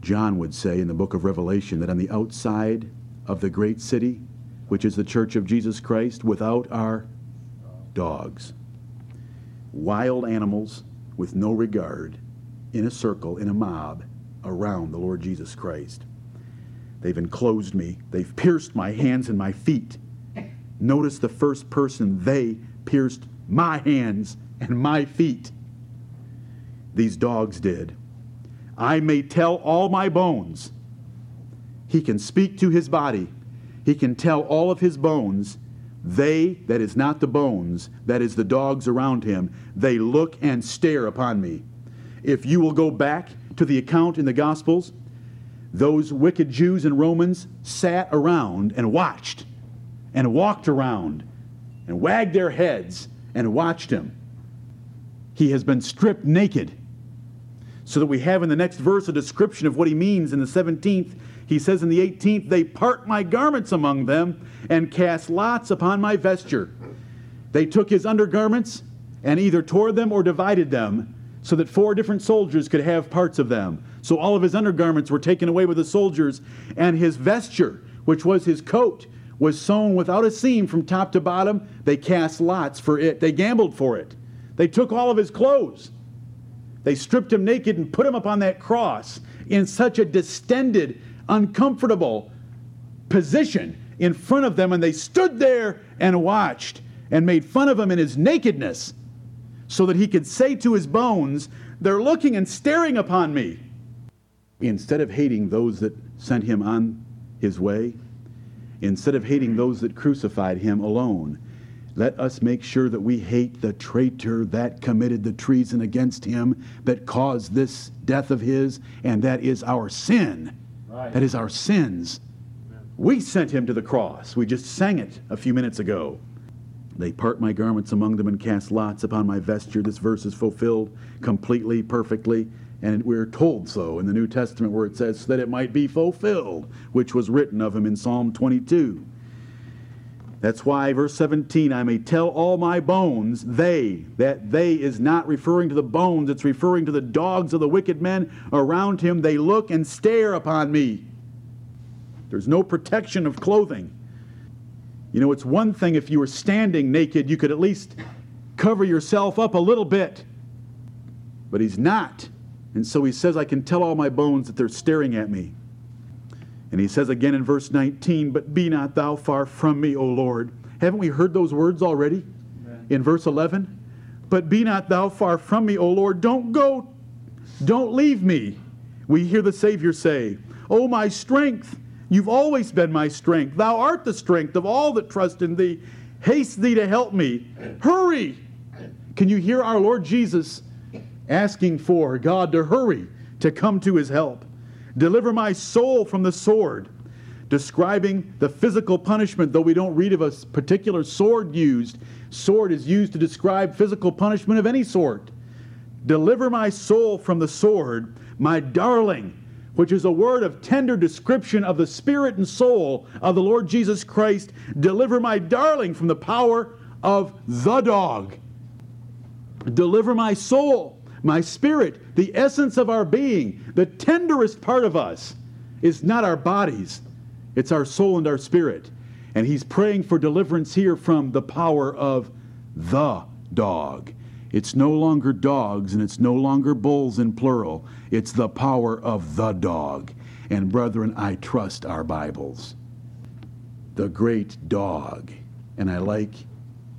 John would say in the book of Revelation that on the outside of the great city, which is the church of Jesus Christ, without are dogs. Wild animals with no regard in a circle, in a mob, around the Lord Jesus Christ. They've enclosed me, they've pierced my hands and my feet. Notice the first person, they pierced my hands and my feet. These dogs did. I may tell all my bones. He can speak to his body. He can tell all of his bones. They, that is not the bones, that is the dogs around him, they look and stare upon me. If you will go back to the account in the Gospels, those wicked Jews and Romans sat around and watched and walked around and wagged their heads and watched him. He has been stripped naked. So that we have in the next verse a description of what he means in the 17th. He says in the 18th, They part my garments among them and cast lots upon my vesture. They took his undergarments and either tore them or divided them so that four different soldiers could have parts of them. So all of his undergarments were taken away with the soldiers, and his vesture, which was his coat, was sewn without a seam from top to bottom. They cast lots for it. They gambled for it. They took all of his clothes. They stripped him naked and put him upon that cross in such a distended, uncomfortable position in front of them, and they stood there and watched and made fun of him in his nakedness so that he could say to his bones, They're looking and staring upon me. Instead of hating those that sent him on his way, instead of hating those that crucified him alone, let us make sure that we hate the traitor that committed the treason against him, that caused this death of his, and that is our sin. That is our sins. We sent him to the cross. We just sang it a few minutes ago. They part my garments among them and cast lots upon my vesture. This verse is fulfilled completely, perfectly, and we're told so in the New Testament where it says, that it might be fulfilled, which was written of him in Psalm 22. That's why, verse 17, I may tell all my bones, they, that they is not referring to the bones, it's referring to the dogs of the wicked men around him. They look and stare upon me. There's no protection of clothing. You know, it's one thing if you were standing naked, you could at least cover yourself up a little bit. But he's not. And so he says, I can tell all my bones that they're staring at me. And he says again in verse 19, But be not thou far from me, O Lord. Haven't we heard those words already Amen. in verse 11? But be not thou far from me, O Lord. Don't go. Don't leave me. We hear the Savior say, O my strength, you've always been my strength. Thou art the strength of all that trust in thee. Haste thee to help me. Hurry. Can you hear our Lord Jesus asking for God to hurry to come to his help? Deliver my soul from the sword. Describing the physical punishment, though we don't read of a particular sword used. Sword is used to describe physical punishment of any sort. Deliver my soul from the sword, my darling, which is a word of tender description of the spirit and soul of the Lord Jesus Christ. Deliver my darling from the power of the dog. Deliver my soul, my spirit, the essence of our being, the tenderest part of us is not our bodies, it's our soul and our spirit. And he's praying for deliverance here from the power of the dog. It's no longer dogs and it's no longer bulls in plural. It's the power of the dog. And brethren, I trust our Bibles. The great dog. And I like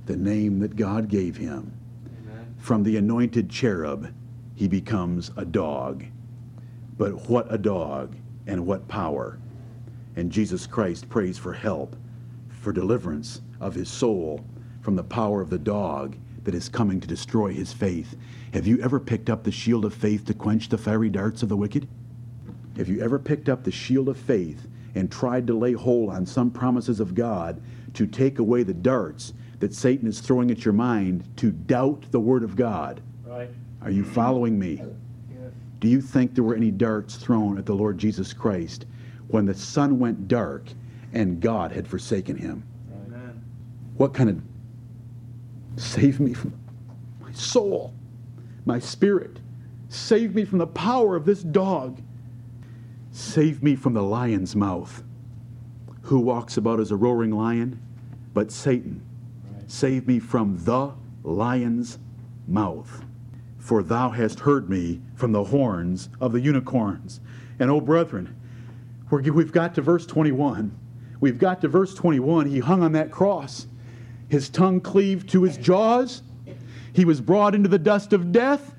the name that God gave him. Amen. From the anointed cherub, he becomes a dog. But what a dog and what power. And Jesus Christ prays for help, for deliverance of his soul from the power of the dog that is coming to destroy his faith. Have you ever picked up the shield of faith to quench the fiery darts of the wicked? Have you ever picked up the shield of faith and tried to lay hold on some promises of God to take away the darts that Satan is throwing at your mind to doubt the Word of God? Right. Are you following me? Do you think there were any darts thrown at the Lord Jesus Christ when the sun went dark and God had forsaken him? Amen. What kind of save me from my soul, my spirit? Save me from the power of this dog. Save me from the lion's mouth. Who walks about as a roaring lion? But Satan. Right. Save me from the lion's mouth. For thou hast heard me from the horns of the unicorns. And oh, brethren, we've got to verse 21. We've got to verse 21. He hung on that cross. His tongue cleaved to his jaws. He was brought into the dust of death.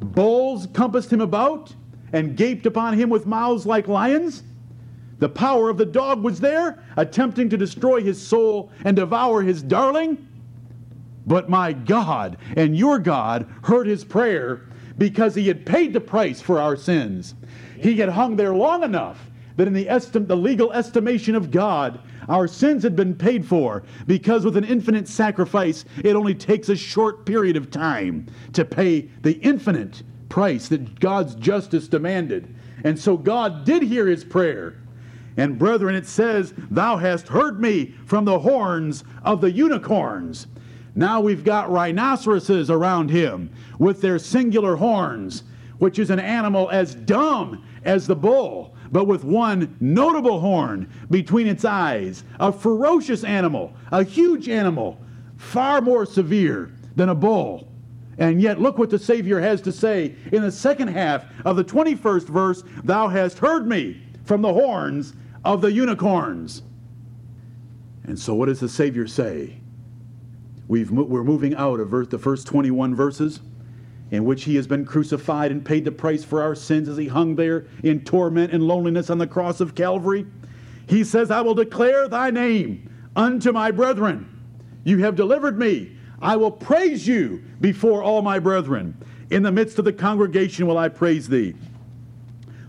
Bulls compassed him about and gaped upon him with mouths like lions. The power of the dog was there, attempting to destroy his soul and devour his darling. But my God and your God heard his prayer because he had paid the price for our sins. He had hung there long enough that in the, estim- the legal estimation of God, our sins had been paid for because with an infinite sacrifice, it only takes a short period of time to pay the infinite price that God's justice demanded. And so God did hear his prayer. And brethren, it says, Thou hast heard me from the horns of the unicorns. Now we've got rhinoceroses around him with their singular horns, which is an animal as dumb as the bull, but with one notable horn between its eyes. A ferocious animal, a huge animal, far more severe than a bull. And yet, look what the Savior has to say in the second half of the 21st verse Thou hast heard me from the horns of the unicorns. And so, what does the Savior say? We've, mo- we're moving out of the first 21 verses in which he has been crucified and paid the price for our sins as he hung there in torment and loneliness on the cross of Calvary. He says, I will declare thy name unto my brethren. You have delivered me. I will praise you before all my brethren. In the midst of the congregation will I praise thee.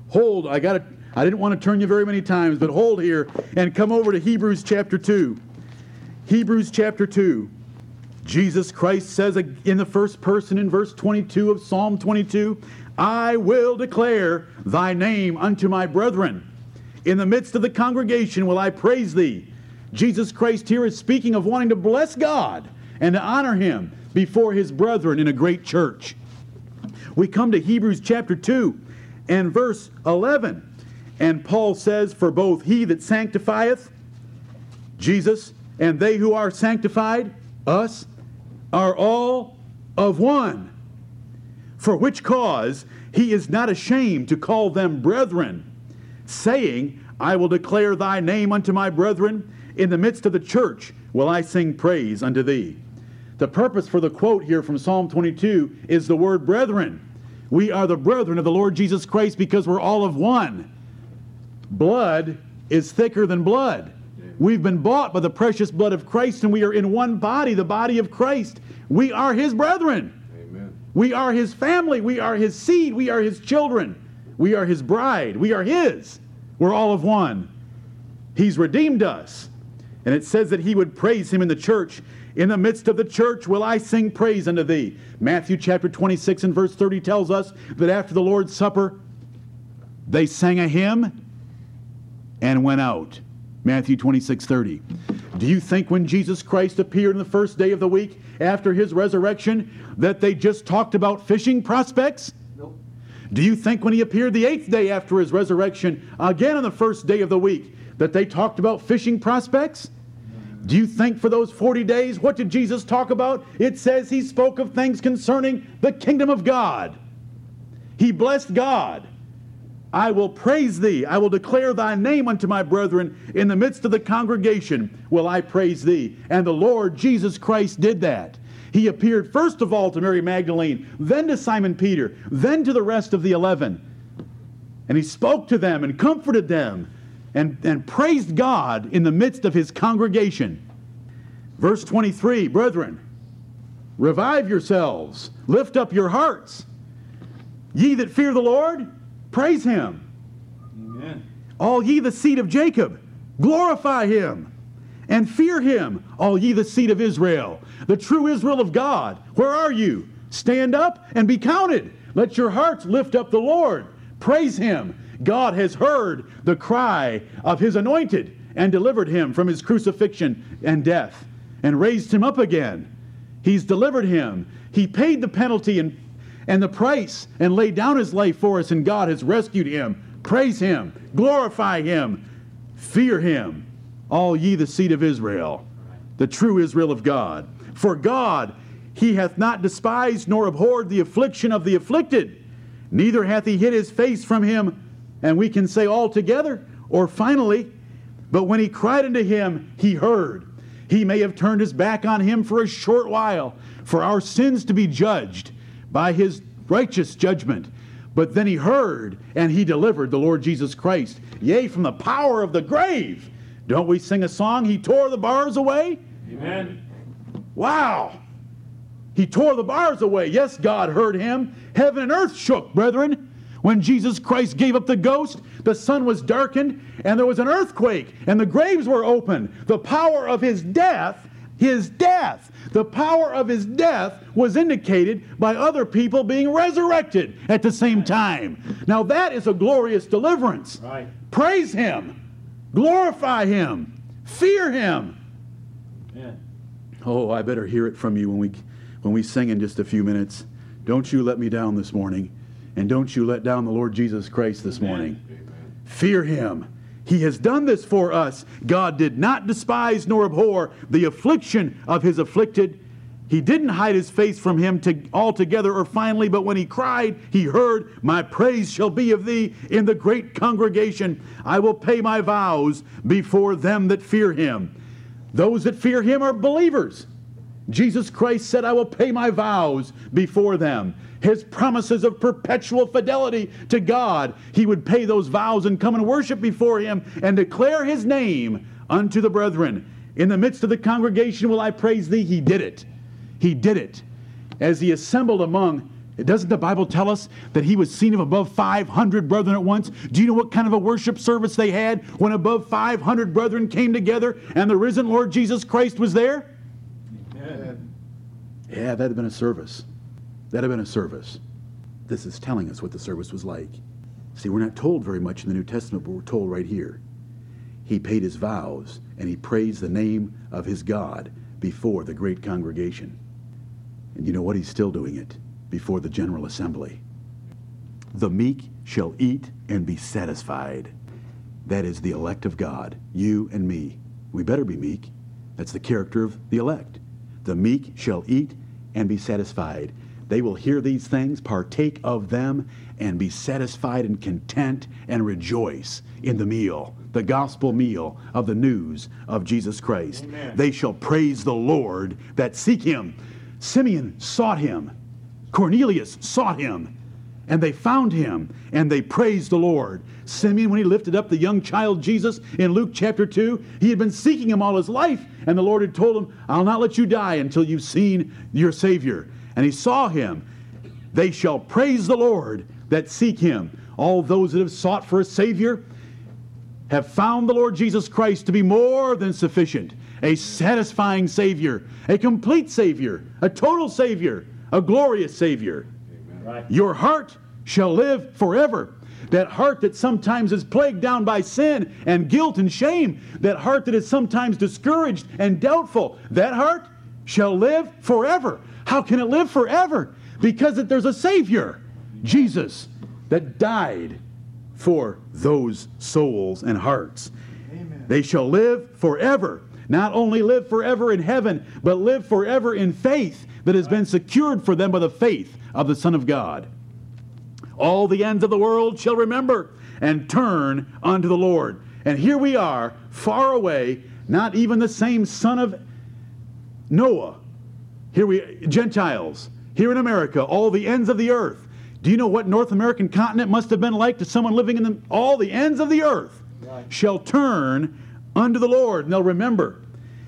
Hold, I got I didn't want to turn you very many times, but hold here and come over to Hebrews chapter 2. Hebrews chapter 2. Jesus Christ says in the first person in verse 22 of Psalm 22, I will declare thy name unto my brethren. In the midst of the congregation will I praise thee. Jesus Christ here is speaking of wanting to bless God and to honor him before his brethren in a great church. We come to Hebrews chapter 2 and verse 11. And Paul says, For both he that sanctifieth, Jesus, and they who are sanctified, us, are all of one. For which cause he is not ashamed to call them brethren, saying, I will declare thy name unto my brethren. In the midst of the church will I sing praise unto thee. The purpose for the quote here from Psalm 22 is the word brethren. We are the brethren of the Lord Jesus Christ because we're all of one. Blood is thicker than blood. We've been bought by the precious blood of Christ, and we are in one body, the body of Christ. We are his brethren. Amen. We are his family. We are his seed. We are his children. We are his bride. We are his. We're all of one. He's redeemed us. And it says that he would praise him in the church. In the midst of the church will I sing praise unto thee. Matthew chapter 26 and verse 30 tells us that after the Lord's Supper, they sang a hymn and went out. Matthew 26 30. Do you think when Jesus Christ appeared on the first day of the week after his resurrection that they just talked about fishing prospects? Nope. Do you think when he appeared the eighth day after his resurrection, again on the first day of the week, that they talked about fishing prospects? Do you think for those 40 days, what did Jesus talk about? It says he spoke of things concerning the kingdom of God. He blessed God. I will praise thee. I will declare thy name unto my brethren. In the midst of the congregation will I praise thee. And the Lord Jesus Christ did that. He appeared first of all to Mary Magdalene, then to Simon Peter, then to the rest of the eleven. And he spoke to them and comforted them and, and praised God in the midst of his congregation. Verse 23 Brethren, revive yourselves, lift up your hearts. Ye that fear the Lord, praise him. Amen. All ye the seed of Jacob, glorify him. And fear him, all ye the seed of Israel, the true Israel of God. Where are you? Stand up and be counted. Let your hearts lift up the Lord. Praise him. God has heard the cry of his anointed and delivered him from his crucifixion and death. and raised him up again. He's delivered him. He paid the penalty and, and the price and laid down his life for us, and God has rescued him. Praise him, glorify him, fear him, all ye the seed of Israel, the true Israel of God. For God, he hath not despised nor abhorred the affliction of the afflicted, neither hath he hid his face from him. And we can say altogether, or finally, but when he cried unto him, he heard. He may have turned his back on him for a short while, for our sins to be judged by his righteous judgment. But then he heard, and he delivered the Lord Jesus Christ, yea, from the power of the grave. Don't we sing a song? He tore the bars away? Amen. Wow! He tore the bars away. Yes, God heard him. Heaven and earth shook, brethren. When Jesus Christ gave up the ghost, the sun was darkened, and there was an earthquake, and the graves were opened. The power of his death, his death, the power of his death was indicated by other people being resurrected at the same time. Now that is a glorious deliverance. Right. Praise him, glorify him, fear him. Amen. Oh, I better hear it from you when we when we sing in just a few minutes. Don't you let me down this morning, and don't you let down the Lord Jesus Christ this morning. Fear him. He has done this for us. God did not despise nor abhor the affliction of his afflicted. He didn't hide his face from him to, altogether or finally, but when he cried, he heard, My praise shall be of thee in the great congregation. I will pay my vows before them that fear him. Those that fear him are believers. Jesus Christ said, I will pay my vows before them. His promises of perpetual fidelity to God, he would pay those vows and come and worship before him and declare his name unto the brethren. In the midst of the congregation will I praise thee. He did it. He did it. As he assembled among, doesn't the Bible tell us that he was seen of above 500 brethren at once? Do you know what kind of a worship service they had when above 500 brethren came together and the risen Lord Jesus Christ was there? Amen. Yeah, that'd have been a service. That'd have been a service. This is telling us what the service was like. See, we're not told very much in the New Testament, but we're told right here. He paid his vows and he praised the name of his God before the great congregation. And you know what? He's still doing it before the general assembly. The meek shall eat and be satisfied. That is the elect of God, you and me. We better be meek. That's the character of the elect. The meek shall eat and be satisfied. They will hear these things, partake of them, and be satisfied and content and rejoice in the meal, the gospel meal of the news of Jesus Christ. Amen. They shall praise the Lord that seek him. Simeon sought him, Cornelius sought him, and they found him, and they praised the Lord. Simeon, when he lifted up the young child Jesus in Luke chapter 2, he had been seeking him all his life, and the Lord had told him, I'll not let you die until you've seen your Savior. And he saw him. They shall praise the Lord that seek him. All those that have sought for a Savior have found the Lord Jesus Christ to be more than sufficient, a satisfying Savior, a complete Savior, a total Savior, a glorious Savior. Right. Your heart shall live forever. That heart that sometimes is plagued down by sin and guilt and shame, that heart that is sometimes discouraged and doubtful, that heart shall live forever. How can it live forever? Because that there's a Savior, Jesus, that died for those souls and hearts. They shall live forever. Not only live forever in heaven, but live forever in faith that has been secured for them by the faith of the Son of God. All the ends of the world shall remember and turn unto the Lord. And here we are, far away, not even the same son of Noah. Here we Gentiles, here in America, all the ends of the earth. Do you know what North American continent must have been like to someone living in the, all the ends of the earth? Right. Shall turn unto the Lord, and they'll remember.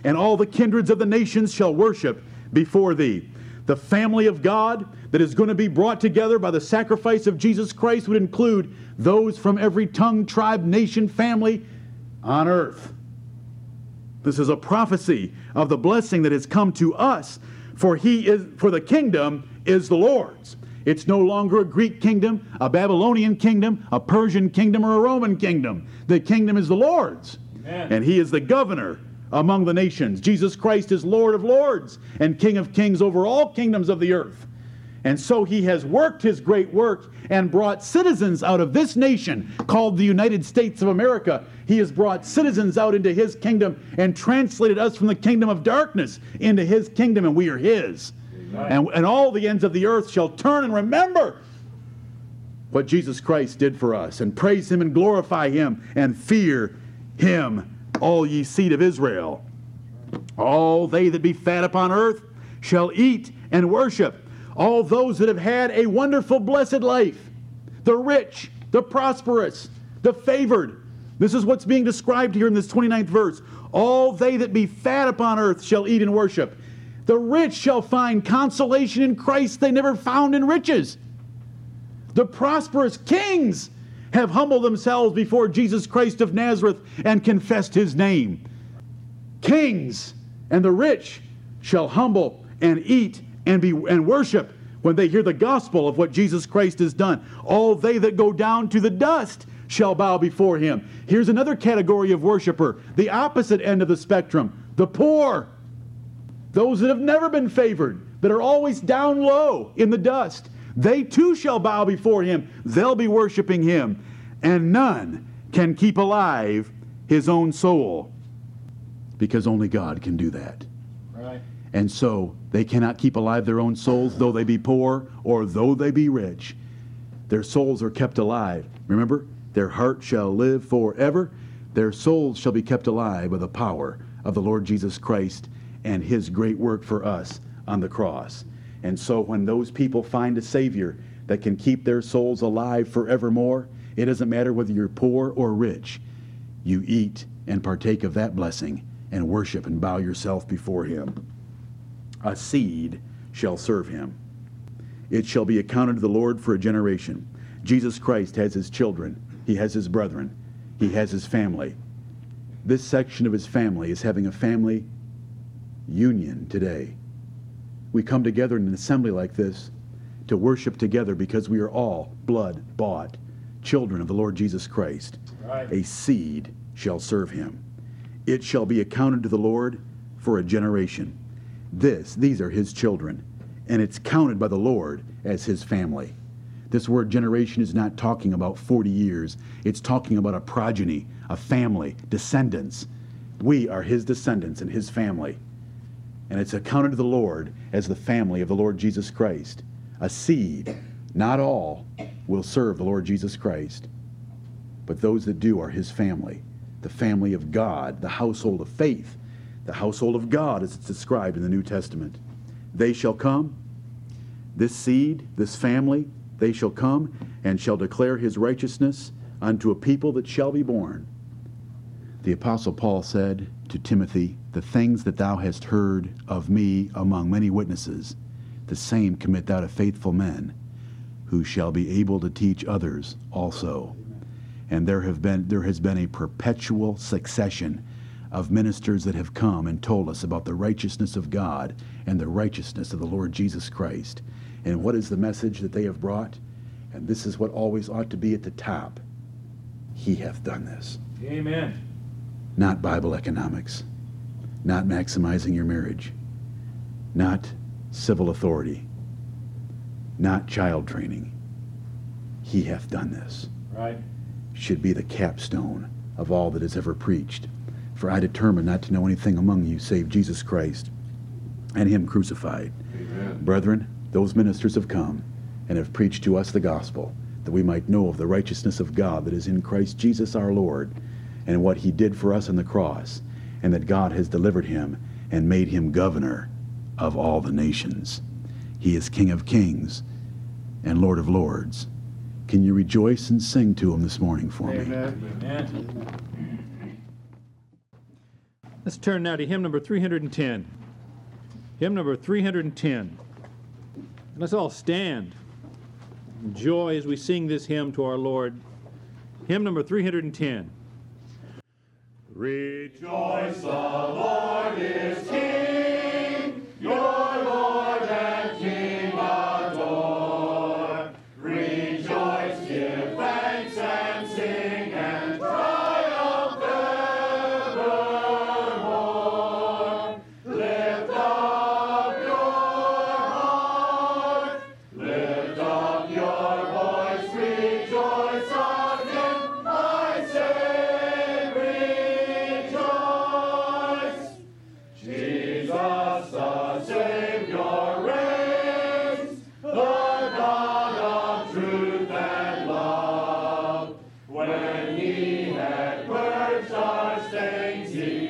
And all the kindreds of the nations shall worship before thee. The family of God that is going to be brought together by the sacrifice of Jesus Christ would include those from every tongue, tribe, nation, family on earth. This is a prophecy of the blessing that has come to us, for he is for the kingdom is the Lord's. It's no longer a Greek kingdom, a Babylonian kingdom, a Persian kingdom, or a Roman kingdom. The kingdom is the Lord's. Amen. And he is the governor among the nations. Jesus Christ is Lord of lords and King of kings over all kingdoms of the earth. And so he has worked his great work and brought citizens out of this nation called the United States of America. He has brought citizens out into his kingdom and translated us from the kingdom of darkness into his kingdom, and we are his. And, and all the ends of the earth shall turn and remember what Jesus Christ did for us, and praise him and glorify him and fear him, all ye seed of Israel. All they that be fat upon earth shall eat and worship. All those that have had a wonderful, blessed life, the rich, the prosperous, the favored. This is what's being described here in this 29th verse. All they that be fat upon earth shall eat and worship. The rich shall find consolation in Christ they never found in riches. The prosperous kings have humbled themselves before Jesus Christ of Nazareth and confessed his name. Kings and the rich shall humble and eat and be and worship when they hear the gospel of what Jesus Christ has done. All they that go down to the dust shall bow before him. Here's another category of worshiper, the opposite end of the spectrum, the poor. Those that have never been favored, that are always down low in the dust. They too shall bow before him. They'll be worshiping him. And none can keep alive his own soul because only God can do that. Right. And so they cannot keep alive their own souls, though they be poor or though they be rich. Their souls are kept alive. Remember, their heart shall live forever. Their souls shall be kept alive by the power of the Lord Jesus Christ and his great work for us on the cross. And so when those people find a Savior that can keep their souls alive forevermore, it doesn't matter whether you're poor or rich. You eat and partake of that blessing and worship and bow yourself before him. A seed shall serve him. It shall be accounted to the Lord for a generation. Jesus Christ has his children, he has his brethren, he has his family. This section of his family is having a family union today. We come together in an assembly like this to worship together because we are all blood bought children of the Lord Jesus Christ. Right. A seed shall serve him. It shall be accounted to the Lord for a generation. This, these are his children, and it's counted by the Lord as his family. This word generation is not talking about 40 years, it's talking about a progeny, a family, descendants. We are his descendants and his family. And it's accounted to the Lord as the family of the Lord Jesus Christ. A seed, not all, will serve the Lord Jesus Christ, but those that do are his family, the family of God, the household of faith, the household of God as it's described in the New Testament. They shall come, this seed, this family, they shall come and shall declare his righteousness unto a people that shall be born. The Apostle Paul said to Timothy, The things that thou hast heard of me among many witnesses, the same commit thou to faithful men, who shall be able to teach others also. And there have been there has been a perpetual succession of ministers that have come and told us about the righteousness of God and the righteousness of the Lord Jesus Christ. And what is the message that they have brought? And this is what always ought to be at the top. He hath done this Amen. not Bible economics, not maximizing your marriage, not civil authority, not child training. He hath done this. Right. Should be the capstone of all that is ever preached. For I determined not to know anything among you save Jesus Christ and Him crucified. Brethren, those ministers have come and have preached to us the gospel, that we might know of the righteousness of God that is in Christ Jesus our Lord, and what he did for us on the cross, and that God has delivered him and made him governor of all the nations. He is King of kings and Lord of lords. Can you rejoice and sing to him this morning for me? Amen. Let's turn now to hymn number 310. Hymn number 310. Let's all stand. Joy as we sing this hymn to our Lord. Hymn number 310. Rejoice, the Lord is King, your Lord and birthday you.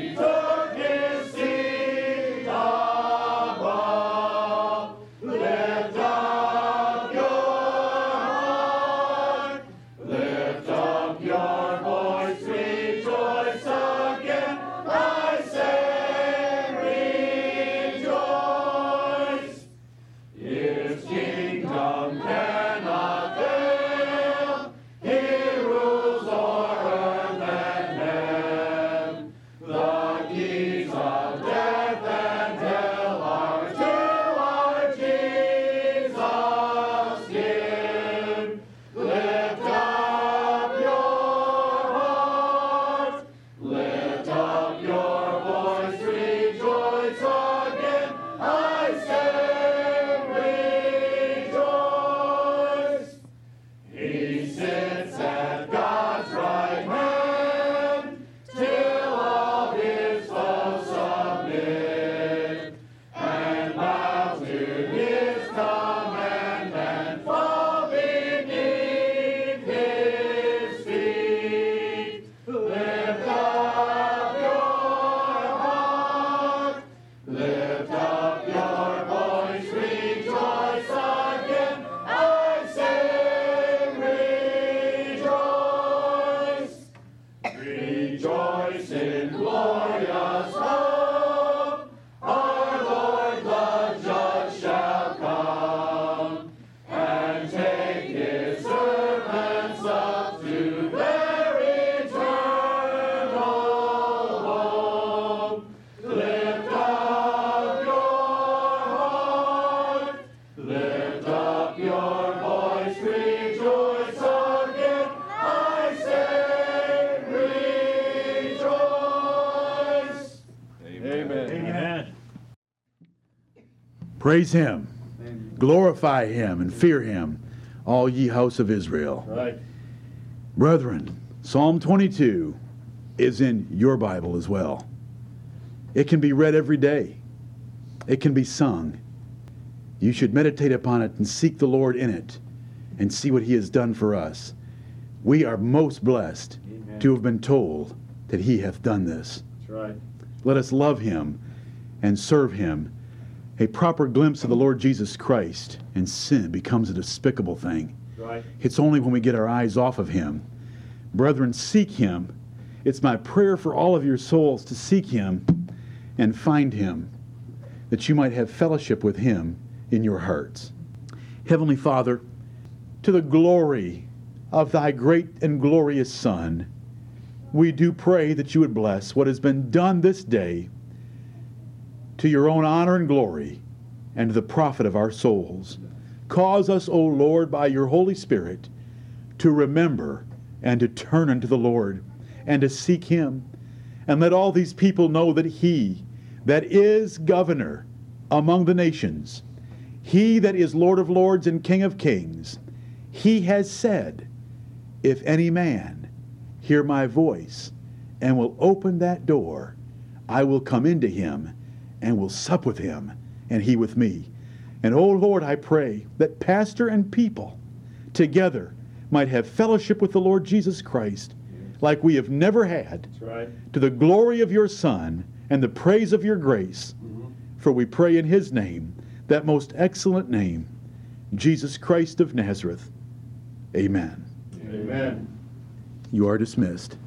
Praise him. Glorify him and fear him, all ye house of Israel. Right. Brethren, Psalm 22 is in your Bible as well. It can be read every day, it can be sung. You should meditate upon it and seek the Lord in it and see what he has done for us. We are most blessed Amen. to have been told that he hath done this. That's right. Let us love him and serve him. A proper glimpse of the Lord Jesus Christ and sin becomes a despicable thing. Right. It's only when we get our eyes off of him. Brethren, seek him. It's my prayer for all of your souls to seek him and find him, that you might have fellowship with him in your hearts. Heavenly Father, to the glory of thy great and glorious Son, we do pray that you would bless what has been done this day to your own honor and glory and the profit of our souls. Cause us, O Lord, by your Holy Spirit, to remember and to turn unto the Lord and to seek him. And let all these people know that he that is governor among the nations, he that is Lord of lords and King of kings, he has said, If any man hear my voice and will open that door, I will come into him and will sup with him, and he with me. And, O Lord, I pray that pastor and people together might have fellowship with the Lord Jesus Christ like we have never had, That's right. to the glory of your Son and the praise of your grace. Mm-hmm. For we pray in his name, that most excellent name, Jesus Christ of Nazareth. Amen. Amen. You are dismissed.